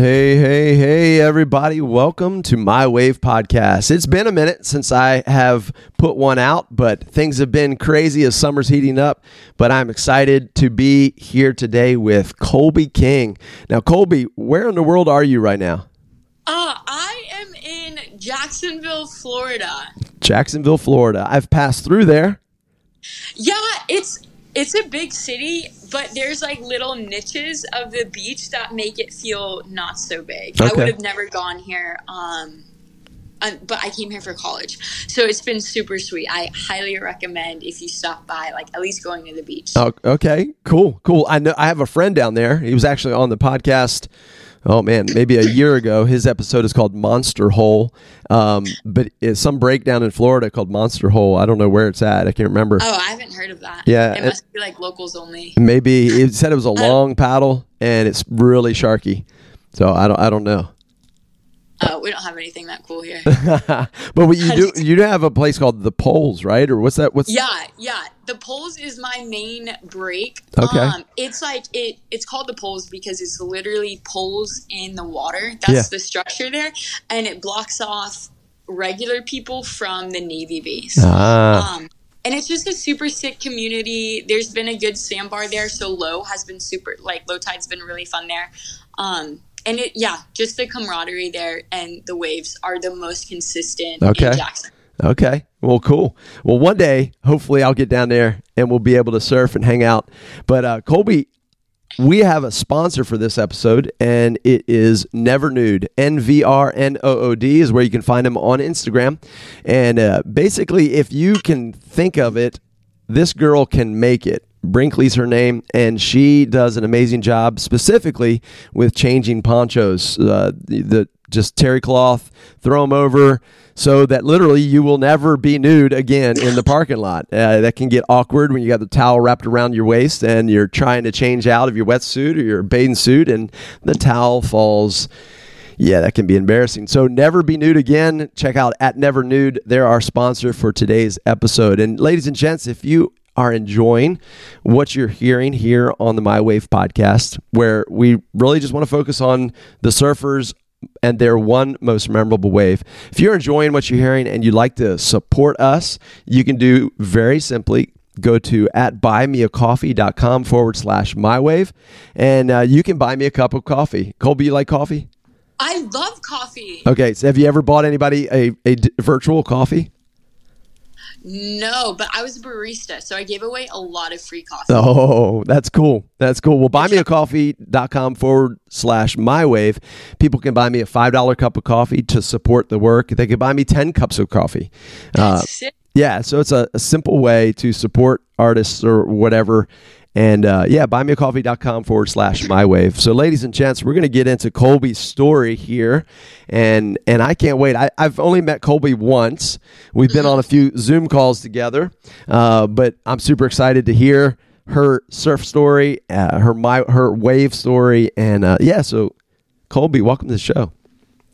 Hey, hey, hey, everybody. Welcome to My Wave Podcast. It's been a minute since I have put one out, but things have been crazy as summer's heating up. But I'm excited to be here today with Colby King. Now, Colby, where in the world are you right now? Uh, I am in Jacksonville, Florida. Jacksonville, Florida. I've passed through there. Yeah, it's it's a big city, but there's like little niches of the beach that make it feel not so big. I would have never gone here, um, but I came here for college, so it's been super sweet. I highly recommend if you stop by, like at least going to the beach. Oh, okay, cool, cool. I know I have a friend down there. He was actually on the podcast. Oh man, maybe a year ago. His episode is called Monster Hole, um, but it's some breakdown in Florida called Monster Hole. I don't know where it's at. I can't remember. Oh, I haven't heard of that. Yeah, it it- must be like locals only. Maybe he said it was a long paddle and it's really sharky. So I don't I don't know. Uh, we don't have anything that cool here. but what you do you do have a place called the Poles, right? Or what's that? What's Yeah, yeah. The poles is my main break. Okay. Um, it's like it. It's called the poles because it's literally poles in the water. That's Yeah. the structure there, and it blocks off regular people from the Navy base. Ah, Um, and it's just a super sick community. There's been a good sandbar there, so low has been super. Like low tide's been really fun there. Um, and it, yeah, just the camaraderie there and the waves are the most consistent Okay. in Jackson. okay. Well, cool. Well, one day, hopefully, I'll get down there and we'll be able to surf and hang out. But uh, Colby, we have a sponsor for this episode, and it is Never Nude. N V R N O O D is where you can find them on Instagram. And uh, basically, if you can think of it, this girl can make it. Brinkley's her name, and she does an amazing job, specifically with changing ponchos. Uh, the, the just terry cloth, throw them over, so that literally you will never be nude again in the parking lot. Uh, that can get awkward when you got the towel wrapped around your waist and you're trying to change out of your wetsuit or your bathing suit, and the towel falls. Yeah, that can be embarrassing. So never be nude again. Check out at Never Nude. They're our sponsor for today's episode. And ladies and gents, if you are enjoying what you're hearing here on the My Wave podcast, where we really just want to focus on the surfers and their one most memorable wave. If you're enjoying what you're hearing and you'd like to support us, you can do very simply go to at buymeacoffee.com forward slash mywave and uh, you can buy me a cup of coffee. Colby, you like coffee? I love coffee. Okay, so have you ever bought anybody a, a d- virtual coffee? No, but I was a barista, so I gave away a lot of free coffee. Oh, that's cool. That's cool. Well, buymeacoffee.com forward slash mywave. People can buy me a $5 cup of coffee to support the work. They can buy me 10 cups of coffee. Uh, Sick. yeah, so it's a, a simple way to support artists or whatever. And uh, yeah, buymeacoffee.com forward slash mywave. So, ladies and gents, we're going to get into Colby's story here. And and I can't wait. I, I've only met Colby once. We've been on a few Zoom calls together, uh, but I'm super excited to hear her surf story, uh, her my her wave story, and uh, yeah. So, Colby, welcome to the show.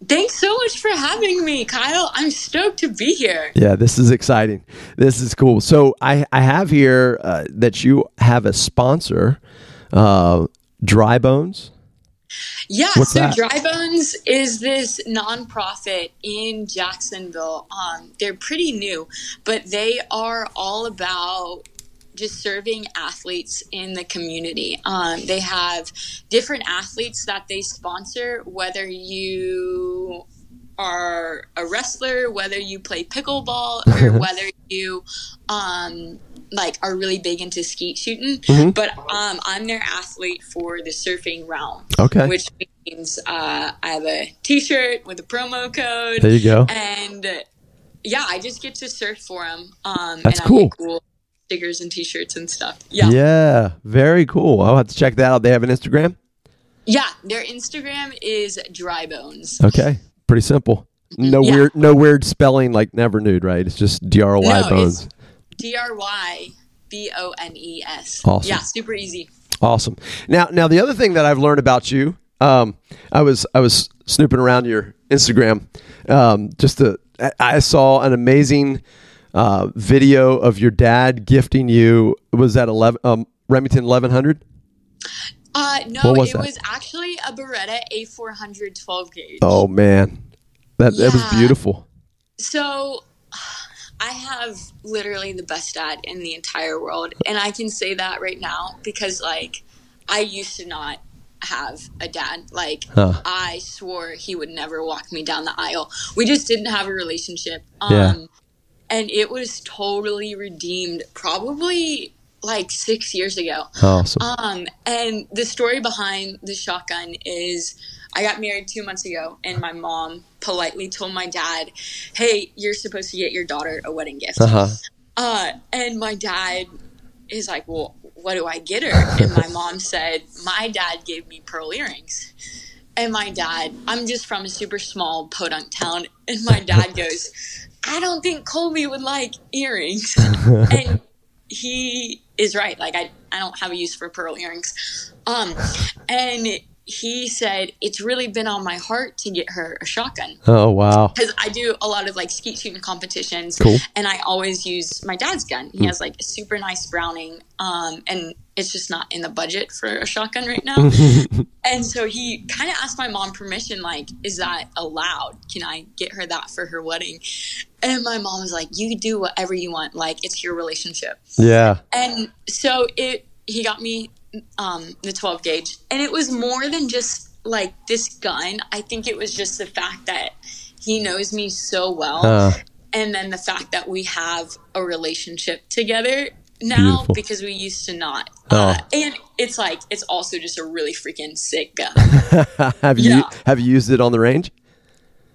Thanks so much for having me, Kyle. I'm stoked to be here. Yeah, this is exciting. This is cool. So I, I have here uh, that you have a sponsor, uh, Dry Bones. Yeah, What's so that? Dry Bones is this nonprofit in Jacksonville. Um, they're pretty new, but they are all about just serving athletes in the community. Um, they have different athletes that they sponsor, whether you are a wrestler, whether you play pickleball, or whether you um, like are really big into skeet shooting. Mm-hmm. But um, I'm their athlete for the surfing realm, Okay. which means uh, I have a T-shirt with a promo code, There you go. and yeah, I just get to surf for them. Um, That's cool. cool stickers and T-shirts and stuff. Yeah. Yeah, very cool. I'll have to check that out. They have an Instagram. Yeah, their Instagram is Dry Bones. Okay, pretty simple. No Yeah. weird, no weird spelling like never nude, right? It's just D R Y No, bones. D R Y B O N E S. Awesome. Yeah, super easy. Awesome. Now, now the other thing that I've learned about you, um, I was I was snooping around your Instagram, um, just to I saw an amazing uh, video of your dad gifting you. Was that eleven um, Remington eleven hundred? Uh, no, was it that? was actually a Beretta A400 12 gauge. Oh man, that that was beautiful. So I have literally the best dad in the entire world. And I can say that right now because, like, I used to not have a dad. Like, Huh. I swore he would never walk me down the aisle. We just didn't have a relationship. Um, Yeah. And it was totally redeemed probably like six years ago. Awesome. Um, and the story behind the shotgun is I got married two months ago, and my mom politely told my dad, Hey, you're supposed to get your daughter a wedding gift. Uh huh. Uh, and my dad is like, Well, what do I get her? And my mom said, My dad gave me pearl earrings. And my dad, I'm just from a super small podunk town, and my dad goes, I don't think Colby would like earrings. and he is right. Like I, I don't have a use for pearl earrings. Um, and he said it's really been on my heart to get her a shotgun Oh wow. because I do a lot of like skeet shooting competitions, Cool. and I always use my dad's gun. He has like a super nice Browning, um, and it's just not in the budget for a shotgun right now. and so he kind of asked my mom permission, like, is that allowed? Can I get her that for her wedding? And my mom was like, you do whatever you want, like it's your relationship. Yeah. And so it he got me um, the 12 gauge, and it was more than just like this gun. I think it was just the fact that he knows me so well, Uh, and then the fact that we have a relationship together now Beautiful. because we used to not. Oh. Uh, and it's like it's also just a really freaking sick gun. have you have you used it on the range?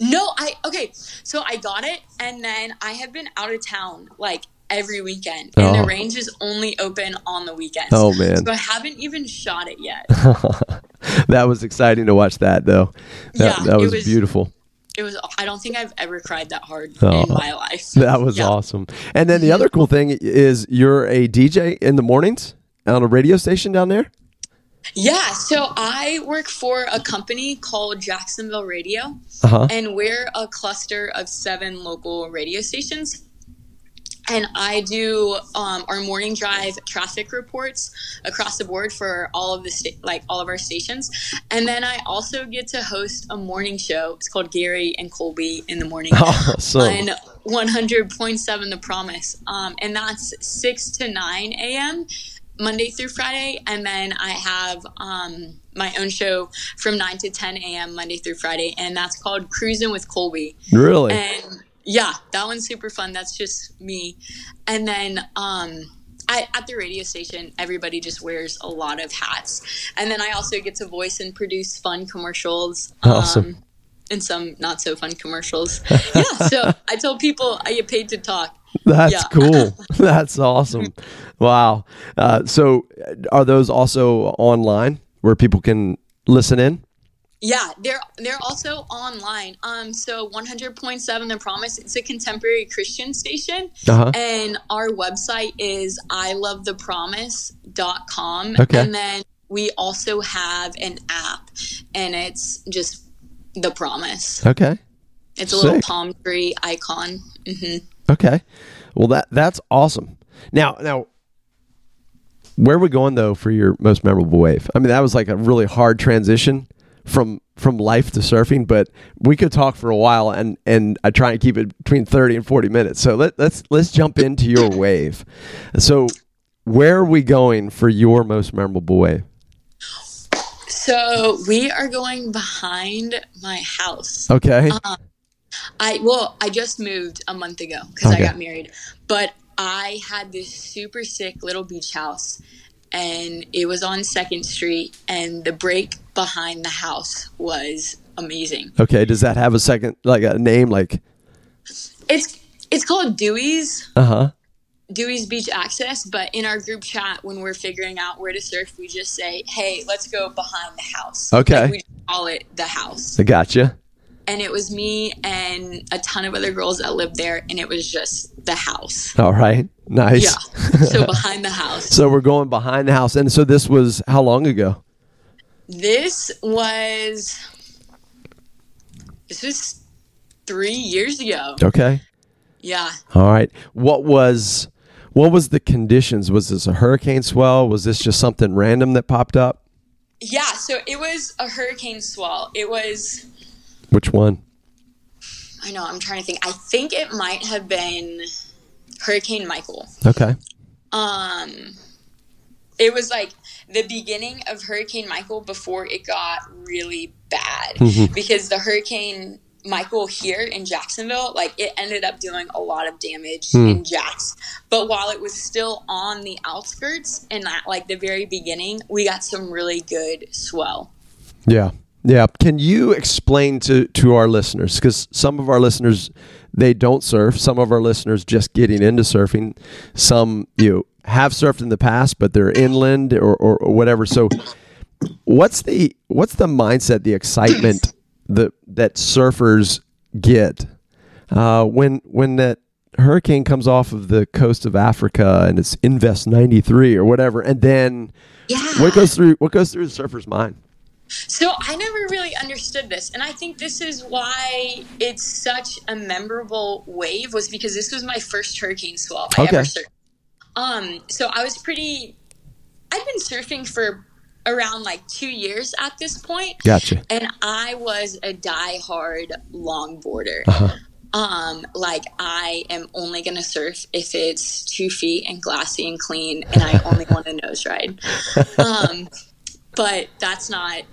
No, I okay. So I got it, and then I have been out of town like every weekend, and Oh. the range is only open on the weekends. Oh, man. So I haven't even shot it yet. that was exciting to watch that though. That, Yeah, that was, was- beautiful. It was. I don't think I've ever cried that hard Oh. in my life. That was Yeah. awesome. And then the other cool thing is you're a DJ in the mornings on a radio station down there. Yeah. So I work for a company called Jacksonville Radio, Uh huh. and we're a cluster of seven local radio stations. And I do um, our morning drive traffic reports across the board for all of the sta- like all of our stations, and then I also get to host a morning show. It's called Gary and Colby in the morning Awesome. on 100.7 The Promise, um, and that's six to nine a.m. Monday through Friday, and then I have um, my own show from nine to 10 a.m. Monday through Friday, and that's called Cruising with Colby. Really? And yeah, that one's super fun. That's just me. And then um, I, at the radio station, everybody just wears a lot of hats. And then I also get to voice and produce fun commercials. Awesome. Um, and some not so fun commercials. yeah, so I tell people I get paid to talk. That's cool. That's awesome. Wow. Uh, so, are those also online where people can listen in? Yeah, they're they're also online. Um, so 100.7 The Promise. It's a contemporary Christian station, Uh-huh. and our website is ilovethepromise.com. Okay. And then we also have an app, and it's just The Promise. Okay. It's a little palm tree icon. hmm Okay. Well, that that's awesome. Now, now, where are we going though for your most memorable wave? I mean, that was like a really hard transition from from life to surfing, but we could talk for a while, and and I try and keep it between thirty and forty minutes. So let, let's let's jump into your wave. So, where are we going for your most memorable wave? So we are going behind my house. Okay. Um, I well, I just moved a month ago because Okay. I got married, but I had this super sick little beach house, and it was on Second Street, and the break behind the house was amazing. Okay. Does that have a second like a name? Like It's it's called Dewey's uh huh. Dewey's Beach Access, but in our group chat when we're figuring out where to surf, we just say, "Hey, let's go behind the house." Okay. Like, we just call it the house. I gotcha. And it was me and a ton of other girls that lived there, and it was just the house. All right. Nice. Yeah. So behind the house. So we're going behind the house, and so this was how long ago? This was this was three years ago. Okay. Yeah. All right. What was what was the conditions? Was this a hurricane swell? Was this just something random that popped up? Yeah, so it was a hurricane swell. It was Which one? I know, I'm trying to think. I think it might have been Hurricane Michael. Okay. Um it was like the beginning of Hurricane Michael before it got really bad Mhm. because the hurricane Michael here in Jacksonville, like it ended up doing a lot of damage Hmm. in Jax. But while it was still on the outskirts and at like the very beginning, we got some really good swell. Yeah. Yeah. Can you explain to, to our listeners? Because some of our listeners, they don't surf. Some of our listeners just getting into surfing. Some, you know, have surfed in the past, but they're inland or, or, or whatever. So what's the what's the mindset, the excitement that that surfers get uh, when when that hurricane comes off of the coast of Africa and it's Invest ninety three or whatever, and then Yeah. what goes through what goes through the surfer's mind? So I never really understood this, and I think this is why it's such a memorable wave was because this was my first hurricane swell I Okay. ever surfed. Um, so I was pretty. I'd been surfing for around like two years at this point, Gotcha. and I was a die-hard longboarder. Uh-huh. Um, like I am only gonna surf if it's two feet and glassy and clean, and I only want a nose ride. Um, but that's not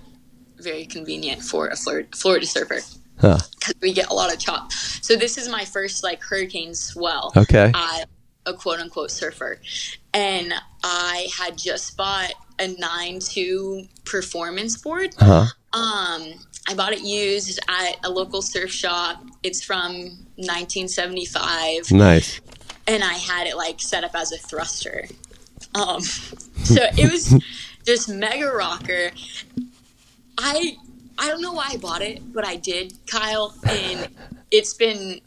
very convenient for a Flor- Florida surfer Huh. because we get a lot of chop. So this is my first like hurricane swell Okay. a quote unquote surfer, and I had just bought a nine two performance board. Huh. Um, I bought it used at a local surf shop. It's from 1975, Nice. and I had it like set up as a thruster. Um, so it was just mega rocker. I I don't know why I bought it, but I did, Kyle, and it's been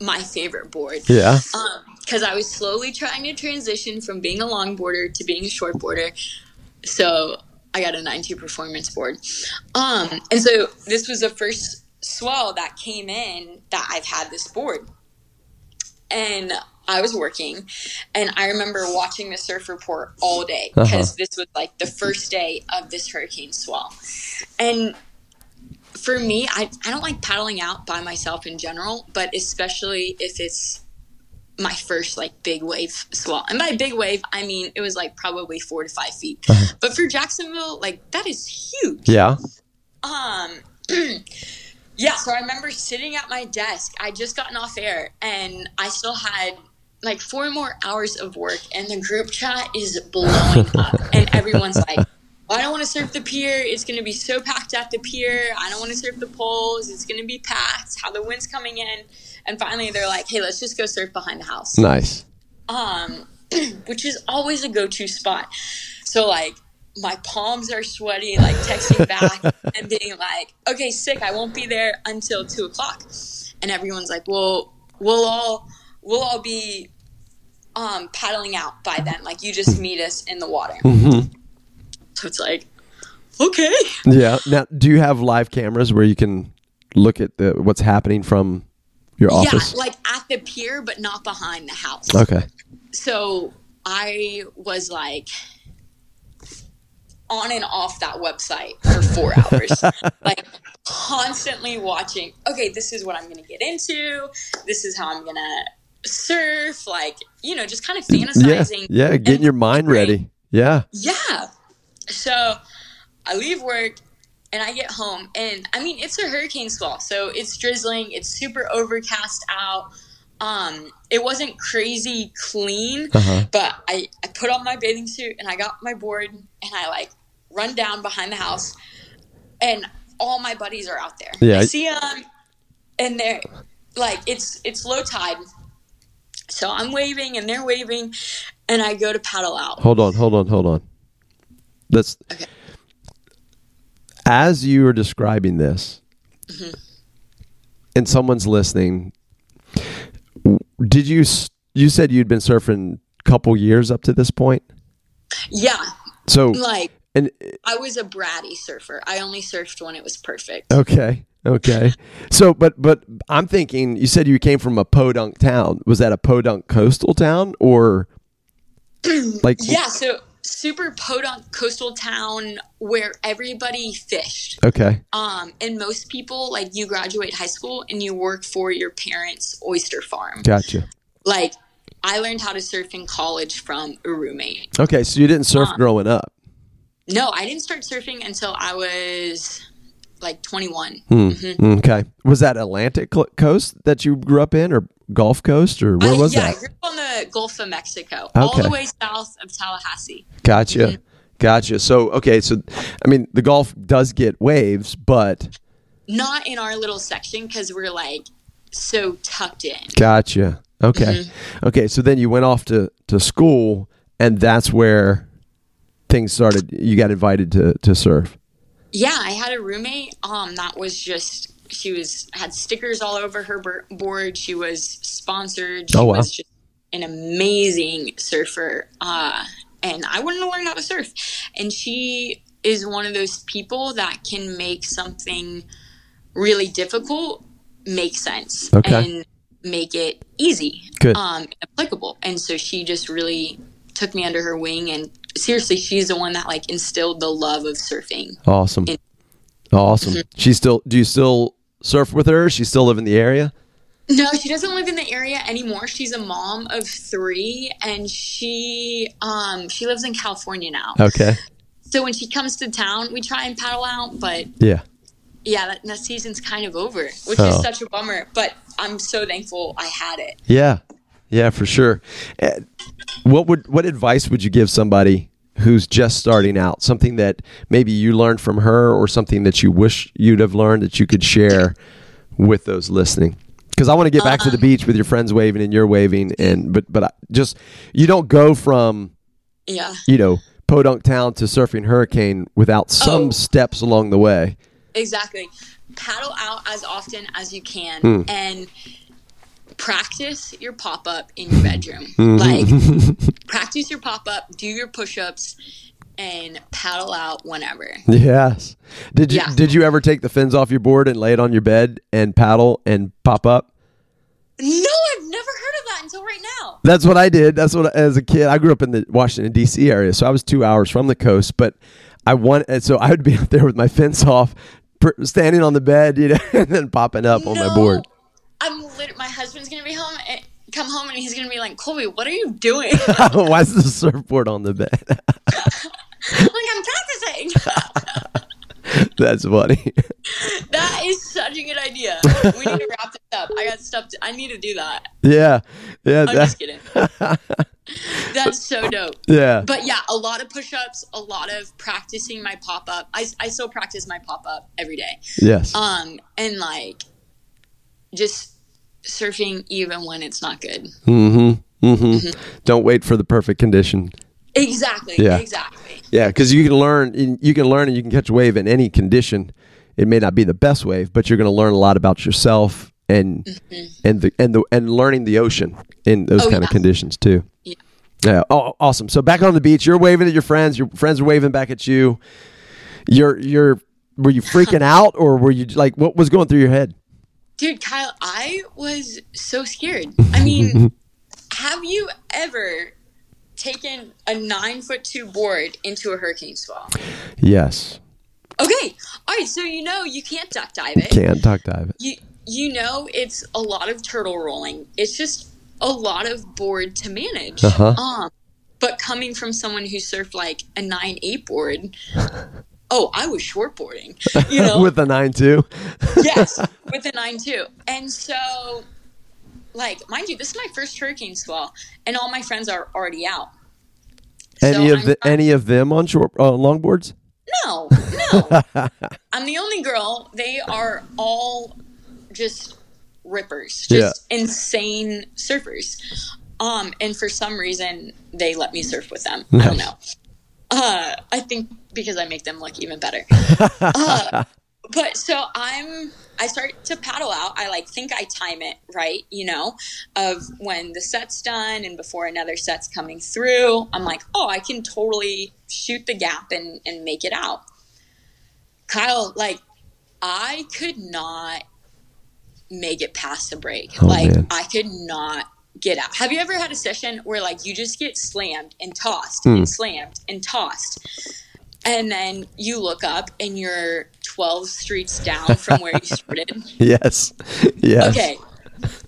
my favorite board Yeah. because I was slowly trying to transition from being a longboarder to being a shortboarder. So I got a 9-2 performance board. Um, and so this was the first swell that came in that I've had this board. And I was working, and I remember watching the surf report all day because Uh-huh. this was like the first day of this hurricane swell. And for me, I, I don't like paddling out by myself in general, but especially if it's my first like big wave swell. And by big wave, I mean it was like probably four to five feet. But for Jacksonville, like that is huge. Yeah. Um, yeah. So I remember sitting at my desk. I just gotten off air, and I still had like four more hours of work, and the group chat is blowing up, and everyone's like. I don't want to surf the pier. It's going to be so packed at the pier. I don't want to surf the poles. It's going to be packed. How the wind's coming in, and finally they're like, "Hey, let's just go surf behind the house." Nice. um, which is always a go-to spot. So like my palms are sweaty, like texting back and being like, "Okay, sick. I won't be there until two o'clock," and everyone's like, "Well, we'll all we'll all be um, paddling out by then. Like you just meet us in the water." Mhm. So it's like, okay. Yeah. Now, do you have live cameras where you can look at the, what's happening from your office? Yeah, like at the pier, but not behind the house. Okay. so I was like on and off that website for four hours, like constantly watching. Okay, this is what I'm going to get into. This is how I'm going to surf. Like you know, just kind of Yeah. fantasizing. Yeah. Getting and your mind ready. Yeah. Yeah. So I leave work and I get home, and I mean, it's a hurricane squall. so it's drizzling. It's super overcast out. Um, it wasn't crazy clean, Uh-huh. but I, I put on my bathing suit and I got my board and I like run down behind the house, and all my buddies are out there. Yeah. I see them, and they're like, it's it's low tide, so I'm waving and they're waving, and I go to paddle out. Hold on. Hold on. Hold on. Let's. Okay. As you are describing this, Mm-hmm. and someone's listening, did you you said you'd been surfing a couple years up to this point? Yeah, So like and I was a bratty surfer. I only surfed when it was perfect. okay, okay. So but but I'm thinking you said you came from a podunk town. Was that a podunk coastal town or like Yeah, so super podunk coastal town where everybody fished. Okay. Um, and most people like you graduate high school and you work for your parents' oyster farm. Gotcha. Like I learned how to surf in college from a roommate. Okay, so you didn't surf Uh, growing up. No, I didn't start surfing until I was like 21. Hmm. Okay. Was that Atlantic coast that you grew up in, or Gulf Coast, or where I- was yeah, I grew up on the Gulf of Mexico, all the way south of Tallahassee. Gotcha. Mm-hmm. Gotcha. So okay, so I mean, the Gulf does get waves, but Not in our little section because we're like so tucked in. gotcha. Okay. Mm-hmm. Okay. So then you went off to to school, and that's where things started. You got invited to to surf. Yeah, I had a roommate um that was just she was had stickers all over her board. She was sponsored. She Oh, wow. was just an amazing surfer. Uh and I wanted to learn how to surf. And she is one of those people that can make something really difficult make sense Okay. and make it easy Good. um applicable. And so she just really took me under her wing and seriously she's the one that like instilled the love of surfing Awesome. It- Awesome. Mm-hmm. She still. Do you still surf with her? She still live in the area? No, she doesn't live in the area anymore. She's a mom of three, and she um she lives in California now. Okay. So when she comes to town, we try and paddle out. But Yeah. yeah, that, that season's kind of over, which Oh. is such a bummer. But I'm so thankful I had it. Yeah, yeah, for sure. Eh, What would what advice would you give somebody who's just starting out? Something that maybe you learned from her, or something that you wish you'd have learned that you could share with those listening. Because I want to get back to the beach with your friends waving and you're waving, and but but I just you don't go from Yeah, you know Podunk Town to surfing Hurricane without some Oh. steps along the way. exactly. Paddle out as often as you can, Hmm. and practice your pop up in your bedroom. Mm-hmm. Like practice your pop up, do your push ups, and paddle out whenever. Yes. Did you Yeah. did you ever take the fins off your board and lay it on your bed and paddle and pop up? No, I've never heard of that until right now. That's what I did. That's what as a kid. I grew up in the Washington D.C. area, so I was two hours from the coast. But I want, and so I would be out there with my fins off, standing on the bed, you know, and then popping up on my board. My husband's gonna be home. And, come home and he's gonna be like, Colby, what are you doing? Why is the surfboard on the bed? like I'm practicing. That's funny. that is such a good idea. We need to wrap this up. I got stuff. To, I need to do that. yeah, yeah, I'm that, just kidding. That's so dope. yeah. But yeah, a lot of push-ups, a lot of practicing my pop-up. I, I still practice my pop-up every day. yes. Um, and like, just surfing even when it's not good. mm-hmm. Mm-hmm. Don't wait for the perfect condition. Exactly. Yeah. Exactly. Yeah, because you can learn, you can learn, and you can catch a wave in any condition. It may not be the best wave, but you're going to learn a lot about yourself and and the and the and learning the ocean in those Mm-hmm. Oh, kind of conditions too. Yeah. Yeah. Oh, awesome. So back on the beach, you're waving at your friends. Your friends are waving back at you. You're you're were you freaking out or were you like what was going through your head? Dude, Kyle, I was so scared. I mean, have you ever taken a nine foot two board into a hurricane swell? Yes. Okay. All right. So, you know, you can't duck dive it. Can't duck dive it. You, you know, it's a lot of turtle rolling. It's just a lot of board to manage. Uh-huh. Um, but coming from someone who surfed like a nine eight board, oh, I was shortboarding. You know, With the nine two. yes, with the nine two. And so, like, mind you, this is my first hurricane swell, and all my friends are already out. Any So of the trying- any of them on short uh, longboards? No, no. I'm the only girl. They are all just rippers, just insane surfers. Um, and for some reason, they let me surf with them. I don't know. Uh, I think because I make them look even better. uh, but so I'm, I start to paddle out. I like think I time it right, you know, of when the set's done and before another set's coming through. I'm like, oh, I can totally shoot the gap and, and make it out. Kyle, like, I could not make it past the break. Oh, like, man. I could not get out. Have you ever had a session where like you just get slammed and tossed Hmm. and slammed and tossed? And then you look up and you're 12 streets down from where you started. Yes. Yes. Okay.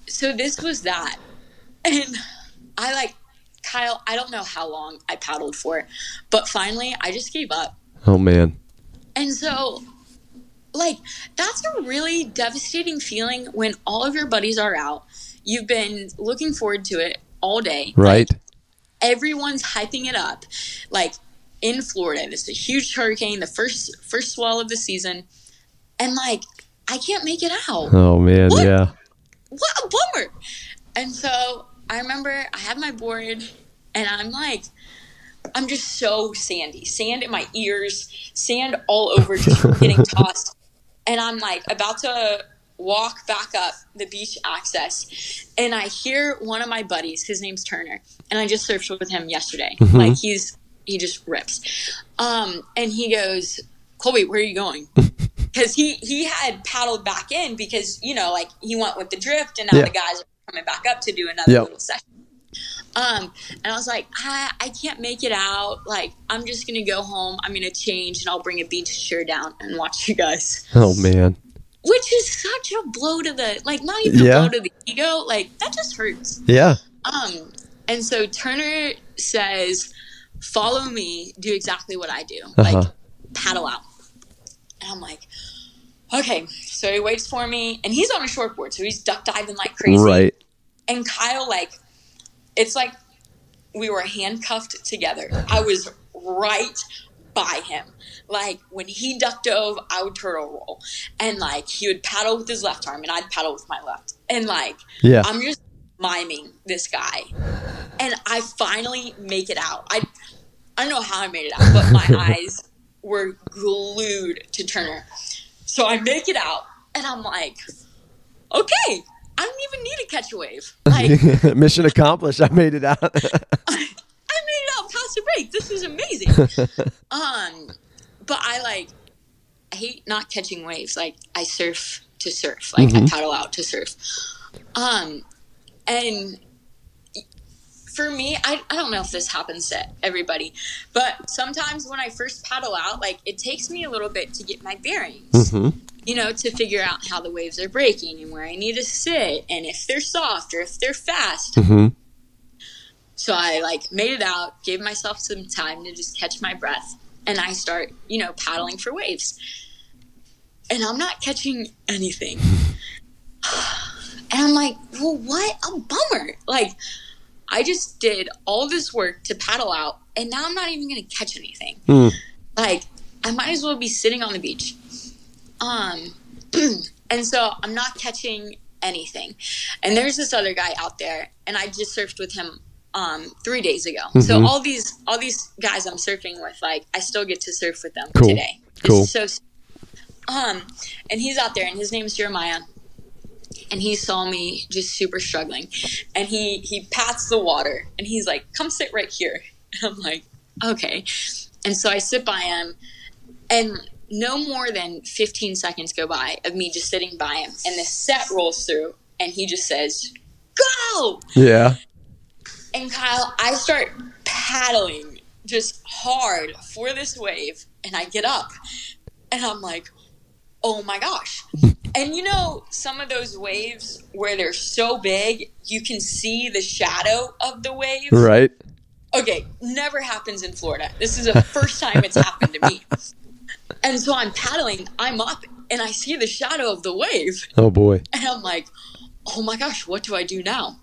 So this was that. And I like, Kyle, I don't know how long I paddled for, but finally I just gave up. Oh man. And so, like, that's a really devastating feeling when all of your buddies are out. You've been looking forward to it all day. Right. Everyone's hyping it up. Like in Florida, this is a huge hurricane, the first first swell of the season. And like, I can't make it out. Oh man. What? Yeah. What a bummer. And so I remember I had my board and I'm like, I'm just so sandy. Sand in my ears, sand all over just getting tossed. And I'm like about to walk back up the beach access and I hear one of my buddies, his name's Turner, and I just surfed with him yesterday. Like he's he just rips. Um and he goes, Colby, where are you going? because he he had paddled back in because you know like he went with the drift and now Yeah. the guys are coming back up to do another Yep. little session um and i was like I, I can't make it out like i'm just gonna go home i'm gonna change and i'll bring a beach chair down and watch you guys Oh man. Which is such a blow to the like not even Yeah. a blow to the ego like that just hurts Yeah. um and so turner says follow me do exactly what i do Uh-huh. like paddle out. And I'm like, okay. So he waits for me, and he's on a shortboard, so he's duck diving like crazy. Right. And Kyle, like, it's like we were handcuffed together. I was right by him. Like when he duck dove, I would turtle roll, and like he would paddle with his left arm, and I'd paddle with my left. And like Yeah. I'm just miming this guy, and I finally make it out. I I don't know how I made it out, but my eyes were glued to Turner. So I make it out, and I'm like, okay, I don't even need to catch a wave. Like Mission accomplished. I made it out. I made it out past the break. This is amazing. um, but I like I hate not catching waves. Like I surf to surf. Like I paddle out to surf. Um, and for me, I, I don't know if this happens to everybody, but sometimes when I first paddle out, like it takes me a little bit to get my bearings. hmm You know, to figure out how the waves are breaking and where I need to sit and if they're soft or if they're fast. hmm So I like made it out, gave myself some time to just catch my breath, and I start, you know, paddling for waves. And I'm not catching anything. and I'm like, well, what a bummer. Like, I just did all this work to paddle out, and now I'm not even going to catch anything. Mm. Like, I might as well be sitting on the beach. Um, and so I'm not catching anything. And there's this other guy out there, and I just surfed with him um, three days ago. So Mhm. all these all these guys I'm surfing with, like I still get to surf with them Cool. today. It's Cool. So, um, and he's out there, and his name's Jeremiah. And he saw me just super struggling, and he he pats the water, and he's like, "Come sit right here." And I'm like, "Okay." And so I sit by him, and no more than 15 seconds go by of me just sitting by him, and the set rolls through, and he just says, "Go!" Yeah. And Kyle, I start paddling just hard for this wave, and I get up, and I'm like, "Oh my gosh!" And you know, some of those waves where they're so big, you can see the shadow of the wave. Right. Okay, never happens in Florida. This is the first time it's happened to me. And so I'm paddling, I'm up, and I see the shadow of the wave. Oh boy. And I'm like, oh my gosh, what do I do now?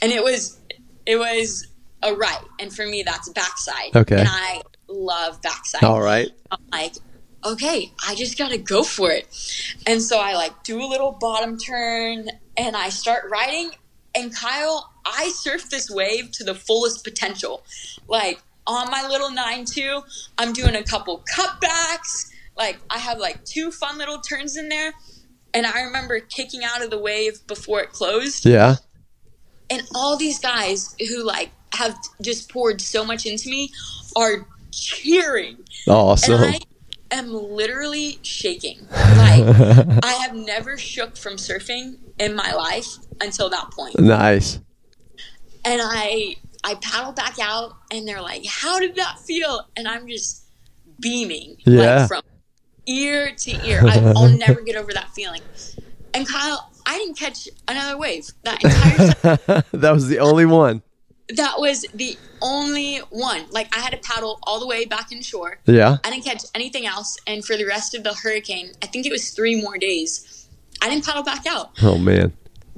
And it was, it was a right. And for me, that's backside. Okay. And I love backside. All right. I'm like, okay, I just gotta go for it. And so I like do a little bottom turn and I start riding. And Kyle, I surf this wave to the fullest potential. Like on my little 9 2, I'm doing a couple cutbacks. Like I have like two fun little turns in there. And I remember kicking out of the wave before it closed Yeah. And all these guys who like have just poured so much into me are cheering oh, Awesome. and I am literally shaking. Like I have never shook from surfing in my life until that point. nice. and I I paddle back out, and they're like, "How did that feel?" And I'm just beaming, Yeah. like from ear to ear. I, I'll never get over that feeling. And Kyle, I didn't catch another wave that entire time. that was the only one. that was the only one. Like I had to paddle all the way back in shore. Yeah. I didn't catch anything else, and for the rest of the hurricane, I think it was three more days. I didn't paddle back out Oh man.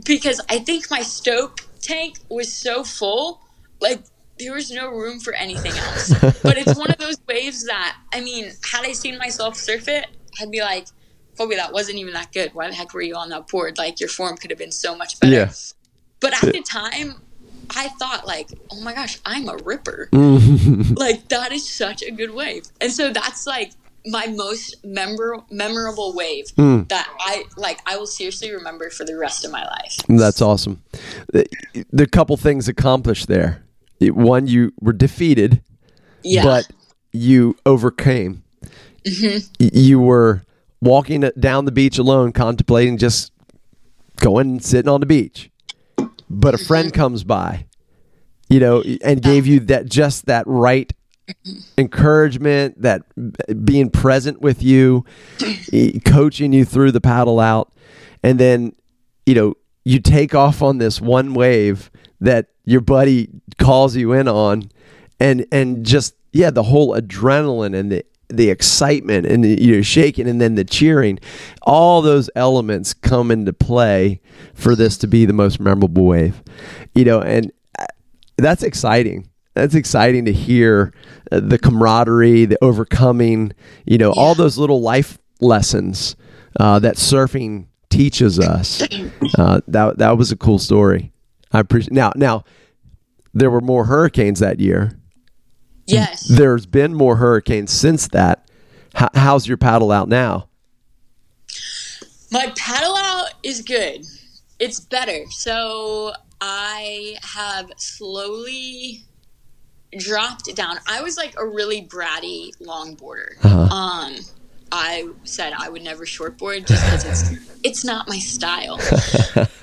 because I think my stoke tank was so full, like there was no room for anything else. but it's one of those waves that I mean, had I seen myself surf it, I'd be like, Colby, that wasn't even that good. Why the heck were you on that board? Like your form could have been so much better. Yeah. But at the time, I thought like, oh my gosh, I'm a ripper. Like that is such a good wave. And so that's like my most memor- memorable wave Mm. that I like I will seriously remember for the rest of my life. That's awesome. The, the couple things accomplished there. One, you were defeated, Yeah. but you overcame. Y- You were walking down the beach alone, contemplating just going and sitting on the beach. But a friend comes by, you know, and gave you that just that right encouragement, that being present with you, coaching you through the paddle out, and then you know you take off on this one wave that your buddy calls you in on, and and just yeah, the whole adrenaline and the the excitement and you're shaking and then the cheering all those elements come into play for this to be the most memorable wave. You know and uh, that's exciting. That's exciting to hear uh, the camaraderie the overcoming you know all those little life lessons uh, that surfing teaches us. Uh, that, that was a cool story. I appreciate now now there were more hurricanes that year yes. there's been more hurricanes since that. H- how's your paddle out now? My paddle out is good. It's better. So I have slowly dropped down. I was like a really bratty longboarder. Um, I said I would never shortboard just because it's it's not my style.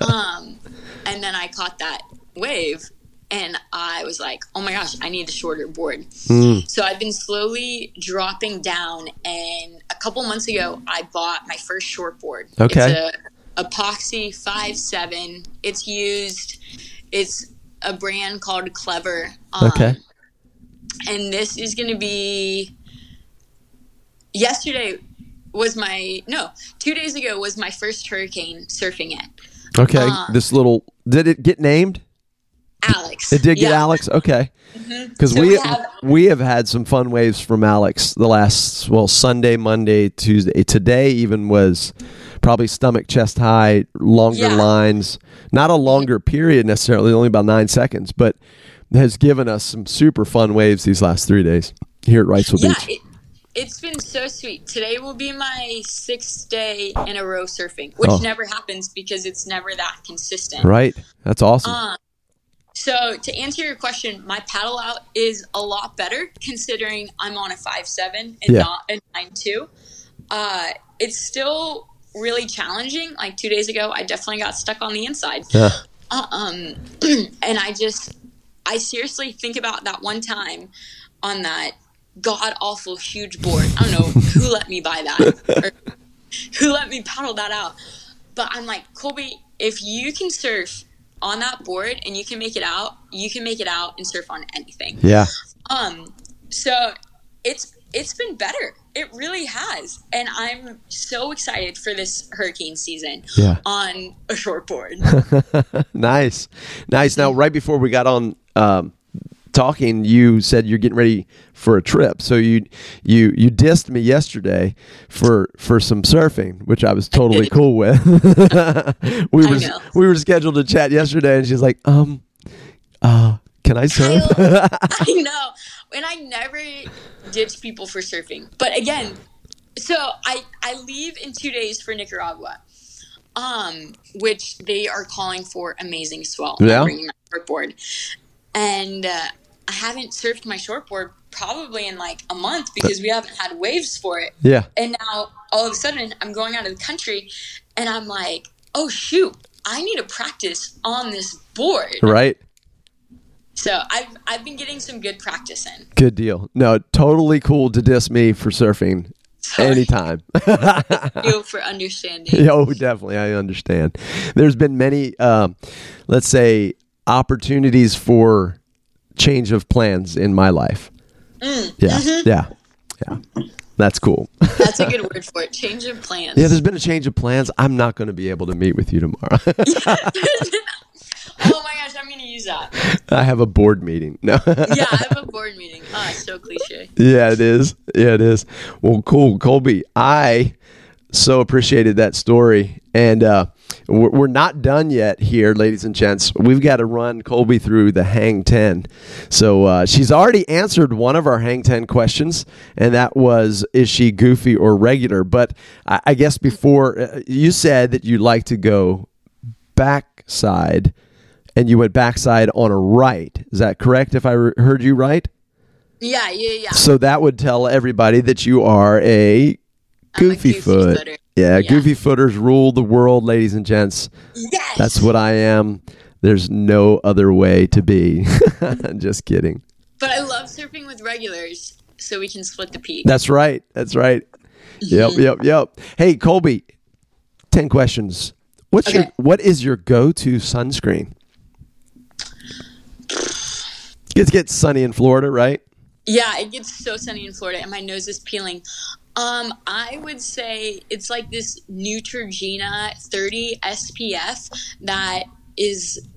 um, and then I caught that wave, and I was like, "Oh my gosh, I need a shorter board." So I've been slowly dropping down, and a couple months ago, I bought my first shortboard. Okay. It's a epoxy five seven. It's used. It's a brand called Clever. Um, Okay. And this is going to be. Yesterday was my no. Two days ago was my first hurricane surfing it. Okay, Uh, this little did it get named? Alex. It did get Yeah. Alex. Okay, because So we we have, we have had some fun waves from Alex the last well Sunday, Monday, Tuesday. Today even was probably stomach chest high, longer Yeah. lines, not a longer period necessarily, only about nine seconds, but has given us some super fun waves these last three days here at Wrightsville Yeah, Beach. it, it's been so sweet. Today will be my sixth day in a row surfing, which Oh. never happens because it's never that consistent. Right, that's awesome. Uh, so to answer your question, my paddle out is a lot better considering I'm on a five seven and Yeah. not a nine two. Uh, it's still really challenging. Like two days ago, I definitely got stuck on the inside. yeah. Uh, um, and I just, I seriously think about that one time on that god awful huge board. I don't know who let me buy that or who let me paddle that out. But I'm like, Colby, if you can surf on that board and you can make it out, you can make it out and surf on anything. Yeah. Um, so it's it's been better. It really has, and I'm so excited for this hurricane season Yeah. on a short board. nice, nice. Now, right before we got on um, talking, you said you're getting ready for a trip. So you you you dissed me yesterday for for some surfing, which I was totally cool with. we were we were scheduled to chat yesterday, and she's like, um, uh, can I surf? I know, and I never ditch people for surfing. But again, so I I leave in two days for Nicaragua, um, which they are calling for amazing swell. Yeah? bringing my and uh, I haven't surfed my shortboard probably in like a month because we haven't had waves for it. yeah, And now all of a sudden I'm going out of the country, and I'm like, oh shoot, I need to practice on this board. right. So I've I've been getting some good practice in. Good deal. No, totally cool to diss me for surfing Sorry. anytime. You for understanding. oh, definitely. I understand. There's been many, um, let's say, opportunities for change of plans in my life. Mm, Yeah. mm-hmm. Yeah. Yeah. That's cool. That's a good word for it. Change of plans. yeah, there's been a change of plans. I'm not going to be able to meet with you tomorrow. oh my gosh, I'm gonna use that. I have a board meeting. No. Yeah, I have a board meeting. It's so cliche. Yeah, it is. Yeah, it is. Well, cool, Colby. I so appreciated that story, and uh, we're, not done yet here, ladies and gents. We've got to run Colby through the Hang Ten. So uh, she's already answered one of our Hang Ten questions, and that was, "Is she goofy or regular?" But I, I guess before uh, you said that you like to go backside. And you went backside on a right. Is that correct? If I re- heard you right? Yeah, yeah, yeah. So that would tell everybody that you are a goofy, goofy foot. footer. Yeah, Yeah. goofy footers rule the world, ladies and gents. Yes. That's what I am. There's no other way to be. Just kidding. But I love surfing with regulars, so we can split the peak. That's right. That's right. Yep, yep, yep. Hey, Colby, 10 questions. What's your what is your go-to sunscreen? It gets sunny in Florida, right? Yeah, it gets so sunny in Florida, and my nose is peeling. Um, I would say it's like this Neutrogena 30 SPF that is.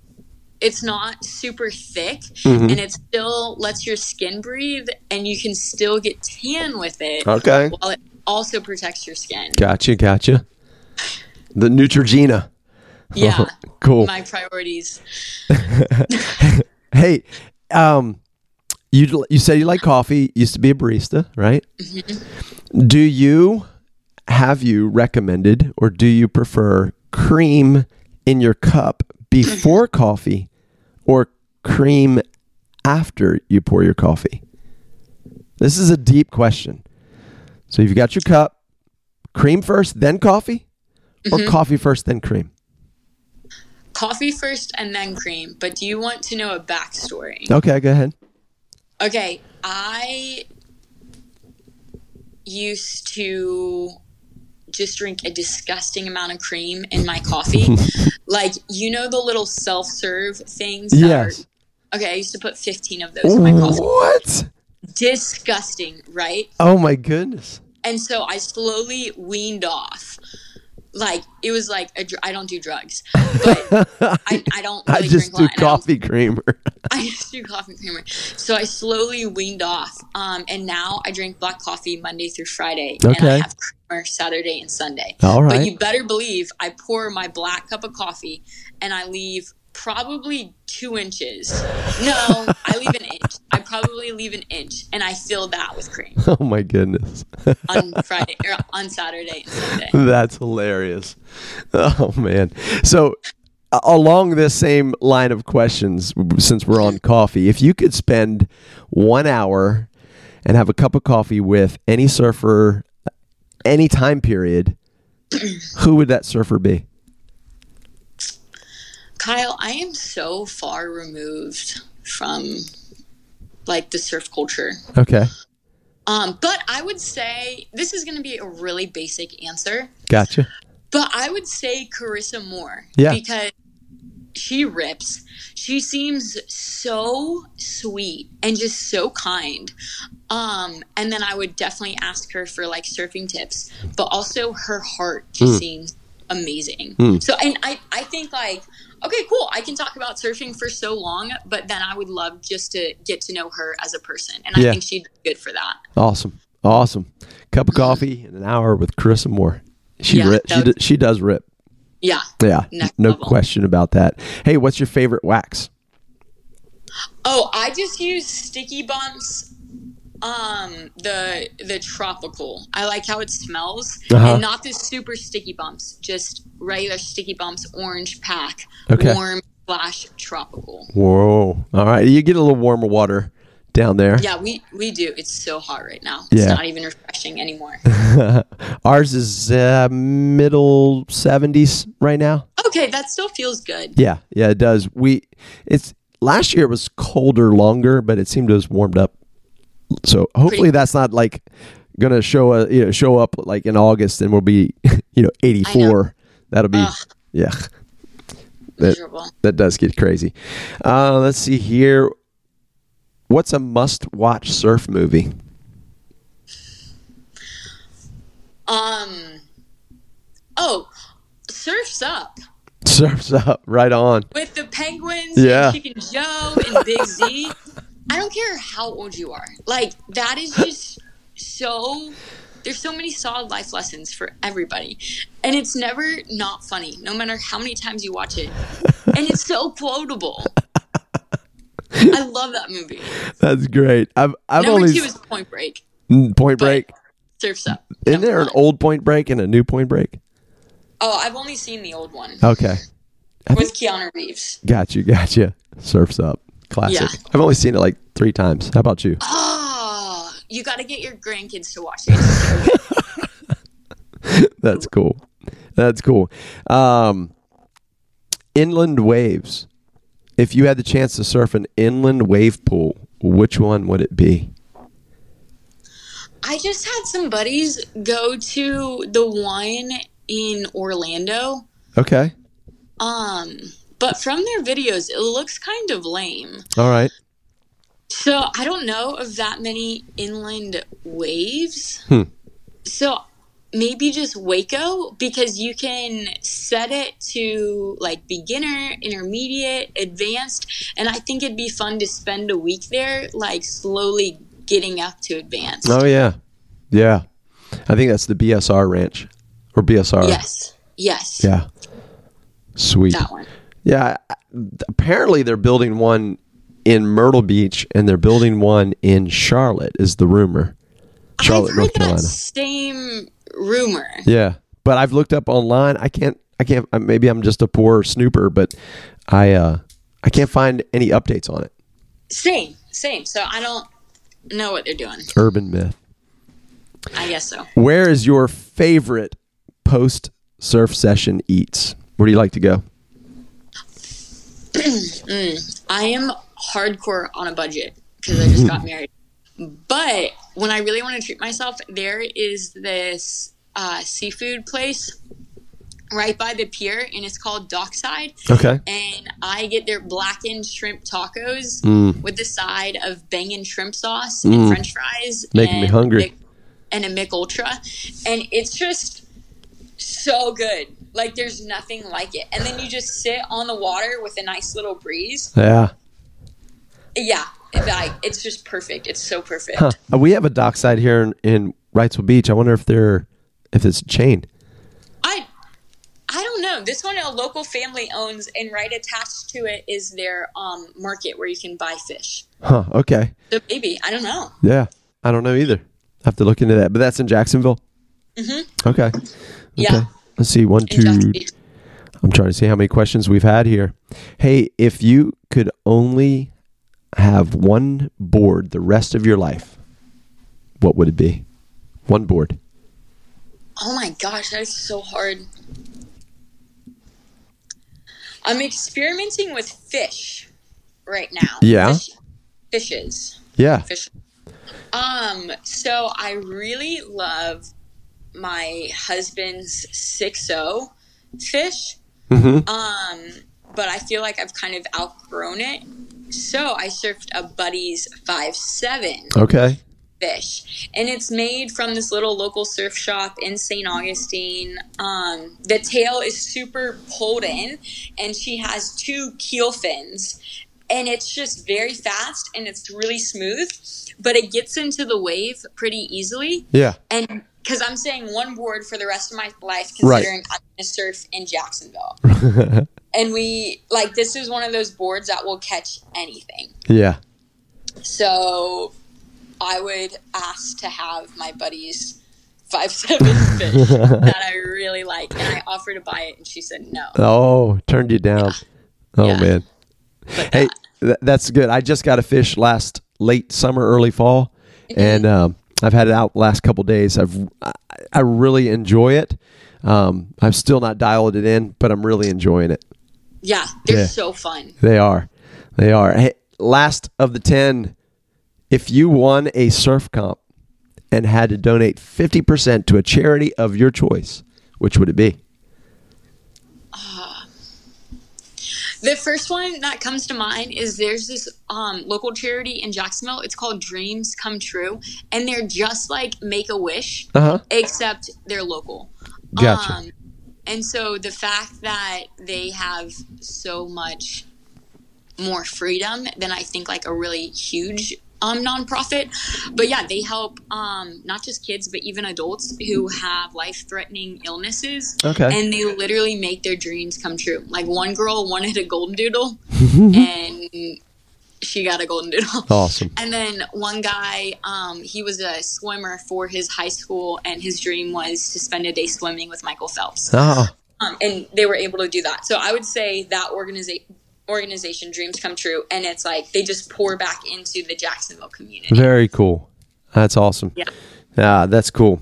It's not super thick, Mm-hmm. and it still lets your skin breathe, and you can still get tan with it. Okay. While it also protects your skin. Gotcha, gotcha. The Neutrogena. Yeah. Cool. My priorities. Hey, um, you you said you like coffee. Used to be a barista, right? Mm-hmm. Do you have you recommended, or do you prefer cream in your cup before mm-hmm. coffee, or cream after you pour your coffee? This is a deep question. So you've got your cup, cream first, then coffee, or mm-hmm. coffee first, then cream. Coffee first and then cream. But do you want to know a backstory? Okay, go ahead. Okay, I used to just drink a disgusting amount of cream in my coffee. like, you know the little self-serve things that Yes. are Okay, I used to put 15 of those in my coffee. What? Disgusting, right? Oh my goodness. And so I slowly weaned off. Like it was like a dr- I don't do drugs, but I, I don't. I just drink do and I coffee creamer. I just do coffee creamer. So I slowly weaned off. Um, and now I drink black coffee Monday through Friday. And Okay. I have creamer Saturday and Sunday. All right. But you better believe I pour my black cup of coffee and I leave probably two inches. No, I leave an inch. Probably leave an inch and I fill that with cream oh my goodness. on Friday or on Saturday and Sunday. That's hilarious. Oh man. So along this same line of questions since we're on coffee, if you could spend 1 hour and have a cup of coffee with any surfer uh, any time period, who would that surfer be? Kyle, I am so far removed from like the surf culture. Okay. Um, but I would say this is going to be a really basic answer, Gotcha. but I would say Carissa Moore. Yeah. Because she rips. She seems so sweet and just so kind. Um, and then I would definitely ask her for like surfing tips, but also her heart just Hmm. seems amazing. So, and I, I think like, okay, cool. I can talk about surfing for so long, but then I would love just to get to know her as a person. And I think she'd be good for that. Awesome. Awesome. Cup of coffee in an hour with Carissa Moore. She Yeah, rip, she, d- she does rip. Yeah. Yeah. No level. question about that. Hey, what's your favorite wax? Oh, I just use sticky bumps. Um, the the tropical. I like how it smells, Uh-huh. and not the super sticky bumps. Just regular sticky bumps, orange pack, Okay. warm slash tropical. Whoa. All right. You get a little warmer water down there. Yeah, we we do. It's so hot right now. It's Yeah. not even refreshing anymore. Ours is uh, middle 70s right now. okay, that still feels good. Yeah. Yeah, it does. We it's last year it was colder longer, but it seemed to have warmed up. So hopefully Pretty- that's not like gonna show a you know show up like in August and we'll be you know 84. That'll be Ugh. yeah. That, Miserable. that does get crazy. Uh, let's see here. What's a must-watch surf movie? Um. Oh, Surfs Up Surfs up, right on. with the Penguins Yeah. and Chicken Joe and Big Z. I don't care how old you are. Like that is just so. There's so many solid life lessons for everybody, and it's never not funny, no matter how many times you watch it. And it's so quotable. I love that movie. That's great. I've I've Number only two is Point Break. Point Break. Surfs Up. Isn't there an old Point Break and a new Point Break? Oh, I've only seen the old one Okay, with Keanu Reeves. got you, got you. Surfs up, classic. Yeah. I've only seen it like three times. How about you? Oh, You got to get your grandkids to watch it. That's cool. That's cool. Um, inland waves. If you had the chance to surf an inland wave pool, which one would it be? I just had some buddies go to the one in Orlando. Okay. Um, but from their videos, it looks kind of lame. All right. So I don't know of that many inland waves. Hmm. So maybe just Waco because you can set it to like beginner, intermediate, advanced, and I think it'd be fun to spend a week there, like slowly getting up to advanced. Oh yeah, yeah. I think that's the BSR ranch or BSR. Yes. Yes. Yeah. Sweet. That one. Yeah. Apparently, they're building one in Myrtle Beach, and they're building one in Charlotte. Is the rumor? Charlotte, North Carolina. same rumor. Yeah, but I've looked up online. I can't. I can't. uh, Maybe I'm just a poor snooper, but I. uh I can't find any updates on it. Same. Same. So I don't know what they're doing. Urban myth. I guess so. Where is your favorite post surf session eats? Where do you like to go? I am hardcore on a budget because I just got married. But when I really want to treat myself, there is this uh, seafood place right by the pier, and it's called Dockside. Okay. And I get their blackened shrimp tacos Mm. with the side of banging shrimp sauce and French fries. Making me hungry. And a Mich Ultra, and it's just so good. Like there's nothing like it. And then you just sit on the water with a nice little breeze. Yeah. Yeah, like it's just perfect. It's so perfect. Huh. Uh, We have a dockside here in, in Wrightsville Beach. I wonder if they're if it's a chain. I I don't know. This one a local family owns, and right attached to it is their um market where you can buy fish. Huh. Okay. So maybe I don't know. Yeah. I don't know either. I have to look into that. But that's in Jacksonville. Mm-hmm. Okay. Yeah. Okay. Let's see. One, two. I'm trying to see how many questions we've had here. Hey, if you could only have one board the rest of your life, what would it be? One board. Oh my gosh, that is so hard. I'm experimenting with fish right now. Yeah? Fish, fishes. Yeah. Fish. Um, so I really love my husband's 6-0 fish. Mm-hmm. Um, but I feel like I've kind of outgrown it. So I surfed a buddy's 5-7 Okay. fish and it's made from this little local surf shop in st augustine um, the tail is super pulled in and she has two keel fins and it's just very fast and it's really smooth but it gets into the wave pretty easily Yeah. and because i'm saying one board for the rest of my life Right. considering i'm going to surf in jacksonville and we like this is one of those boards that will catch anything yeah. so I would ask to have my buddy's five seven fish that I really like, and I offered to buy it, and she said no. Oh, turned you down. Oh Yeah. man. But Hey, that- th- that's good. I just got a fish last late summer, early fall, Mm-hmm. and um, I've had it out last couple days. I've I, I really enjoy it. Um, I'm still not dialed it in, but I'm really enjoying it. Yeah, they're Yeah. so fun. They are, They are. Hey, last of the 10, if you won a surf comp and had to donate 50% to a charity of your choice, which would it be? The first one that comes to mind is there's this um, local charity in Jacksonville. It's called Dreams Come True, and they're just like Make a Wish, Uh-huh. except they're local. Gotcha. Um, and so the fact that they have so much more freedom than I think like a really huge um, nonprofit. But yeah, they help um, not just kids, but even adults who have life threatening illnesses. Okay. And they literally make their dreams come true. Like one girl wanted a golden doodle and she got a golden doodle. Awesome. And then one guy, um, he was a swimmer for his high school, and his dream was to spend a day swimming with Michael Phelps. Oh, Um, and they were able to do that. So I would say that organization organization dreams come true and it's like they just pour back into the jacksonville community very cool. That's awesome. yeah Ah, that's cool.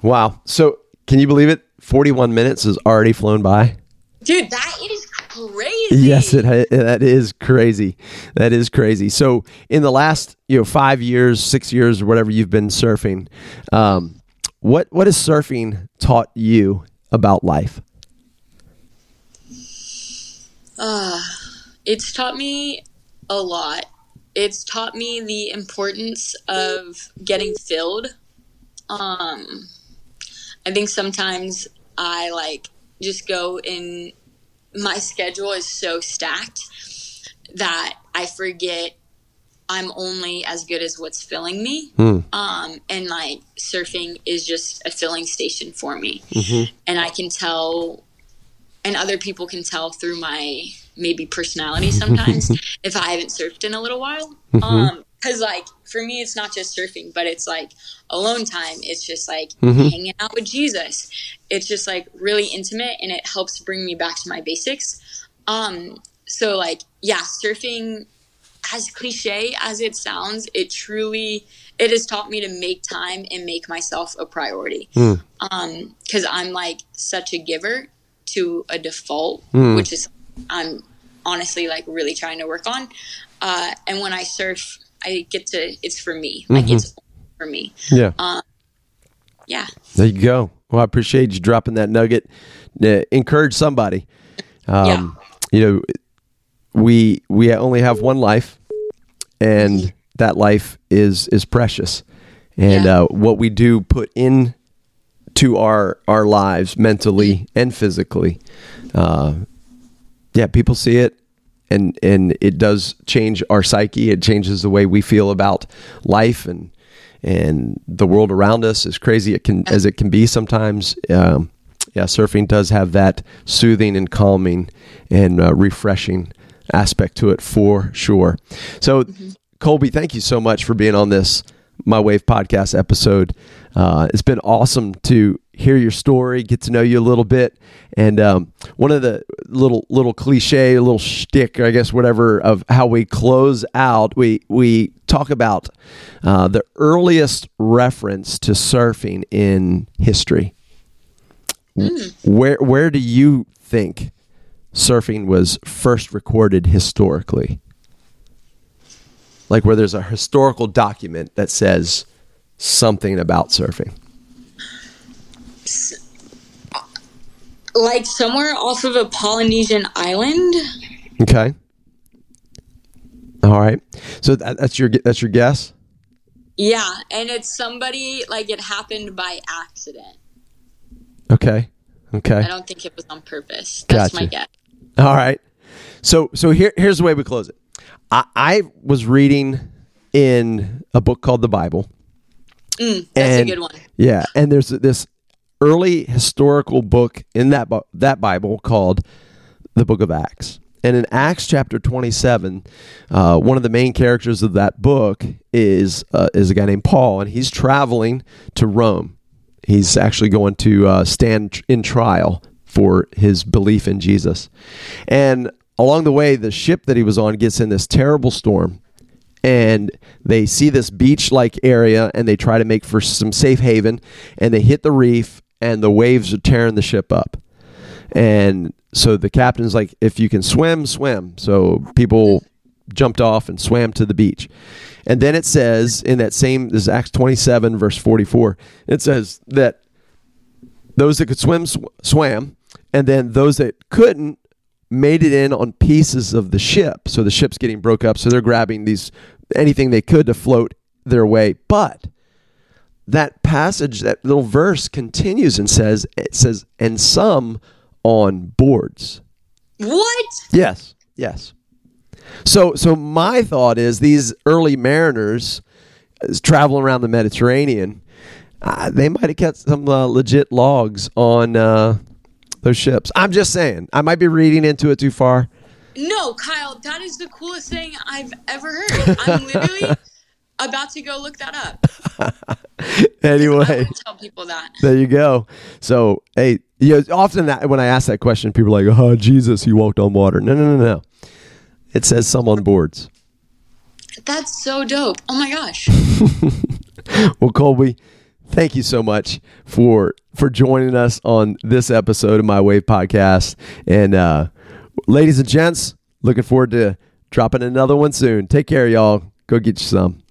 Wow. So, can you believe it? 41 minutes has already flown by. dude that is crazy Yes, it ha- that is crazy. That is crazy. So, in the last you know five years, six years, or whatever you've been surfing, um, what what has surfing taught you about life? it's taught me a lot it's taught me the importance of getting filled um i think sometimes i like just go in my schedule is so stacked that i forget i'm only as good as what's filling me Hmm. um and like surfing is just a filling station for me Mm-hmm. and i can tell and other people can tell through my maybe personality sometimes if I haven't surfed in a little while. Um, cause like for me, it's not just surfing, but it's like alone time. It's just like hanging out with Jesus. It's just like really intimate and it helps bring me back to my basics. Um, so like, yeah, surfing as cliche as it sounds, it truly, it has taught me to make time and make myself a priority. Um, cause I'm like such a giver to a default, which is I'm honestly like really trying to work on. Uh, and when I surf, I get to it's for me, like it's for me. Yeah. Yeah, There you go. Well, I appreciate you dropping that nugget. Uh, encourage somebody. Um, You know, we we only have one life, and that life is is precious. And Yeah. uh, what we do put in to our our lives mentally and physically, uh, yeah, people see it. And, and it does change our psyche. It changes the way we feel about life and and the world around us. As crazy it can as it can be sometimes, um, yeah, surfing does have that soothing and calming and uh, refreshing aspect to it for sure. So, Colby, thank you so much for being on this My Wave podcast episode. Uh, it's been awesome to hear your story, get to know you a little bit, and um, one of the little little cliche, a little shtick, I guess, whatever, of how we close out. We we talk about uh, the earliest reference to surfing in history. Where where do you think surfing was first recorded historically? Like where there's a historical document that says something about surfing. Like somewhere off of a Polynesian island. Okay. All right. So that, that's your that's your guess. Yeah, and it's somebody like it happened by accident. Okay. Okay. I don't think it was on purpose. That's my guess. All right. So so here here's the way we close it. I, I was reading in a book called the Bible. Mm, that's And- a good one. Yeah, and there's this early historical book in that that Bible called the Book of Acts. And in Acts chapter 27, uh, one of the main characters of that book is uh, is a guy named Paul, and he's traveling to Rome. He's actually going to uh, stand in trial for his belief in Jesus. And along the way, the ship that he was on gets in this terrible storm and they see this beach like area and they try to make for some safe haven and they hit the reef and the waves are tearing the ship up and so the captain's like if you can swim swim so people jumped off and swam to the beach. And then it says in that same this is Acts 27 verse 44. It says that those that could swim sw- swam and then those that couldn't made it in on pieces of the ship. So the ship's getting broke up, so they're grabbing these anything they could to float their way. But that passage, that little verse continues and says it says and some on boards. What? Yes. Yes. So so my thought is these early mariners traveling around the Mediterranean. Uh, they might have kept some uh, legit logs on uh, those ships. I'm just saying. I might be reading into it too far. No, Kyle, that is the coolest thing I've ever heard. I'm literally about to go look that up. Anyway, tell people that. there you go. So hey, you know, often that when I ask that question, people are like, "Oh, Jesus, he walked on water." No, no, no, no. It says some on boards. That's so dope. Oh my gosh. Well, Colby, thank you so much for for joining us on this episode of my Wave podcast. And uh, ladies and gents, looking forward to dropping another one soon. Take care, y'all. Go get you some.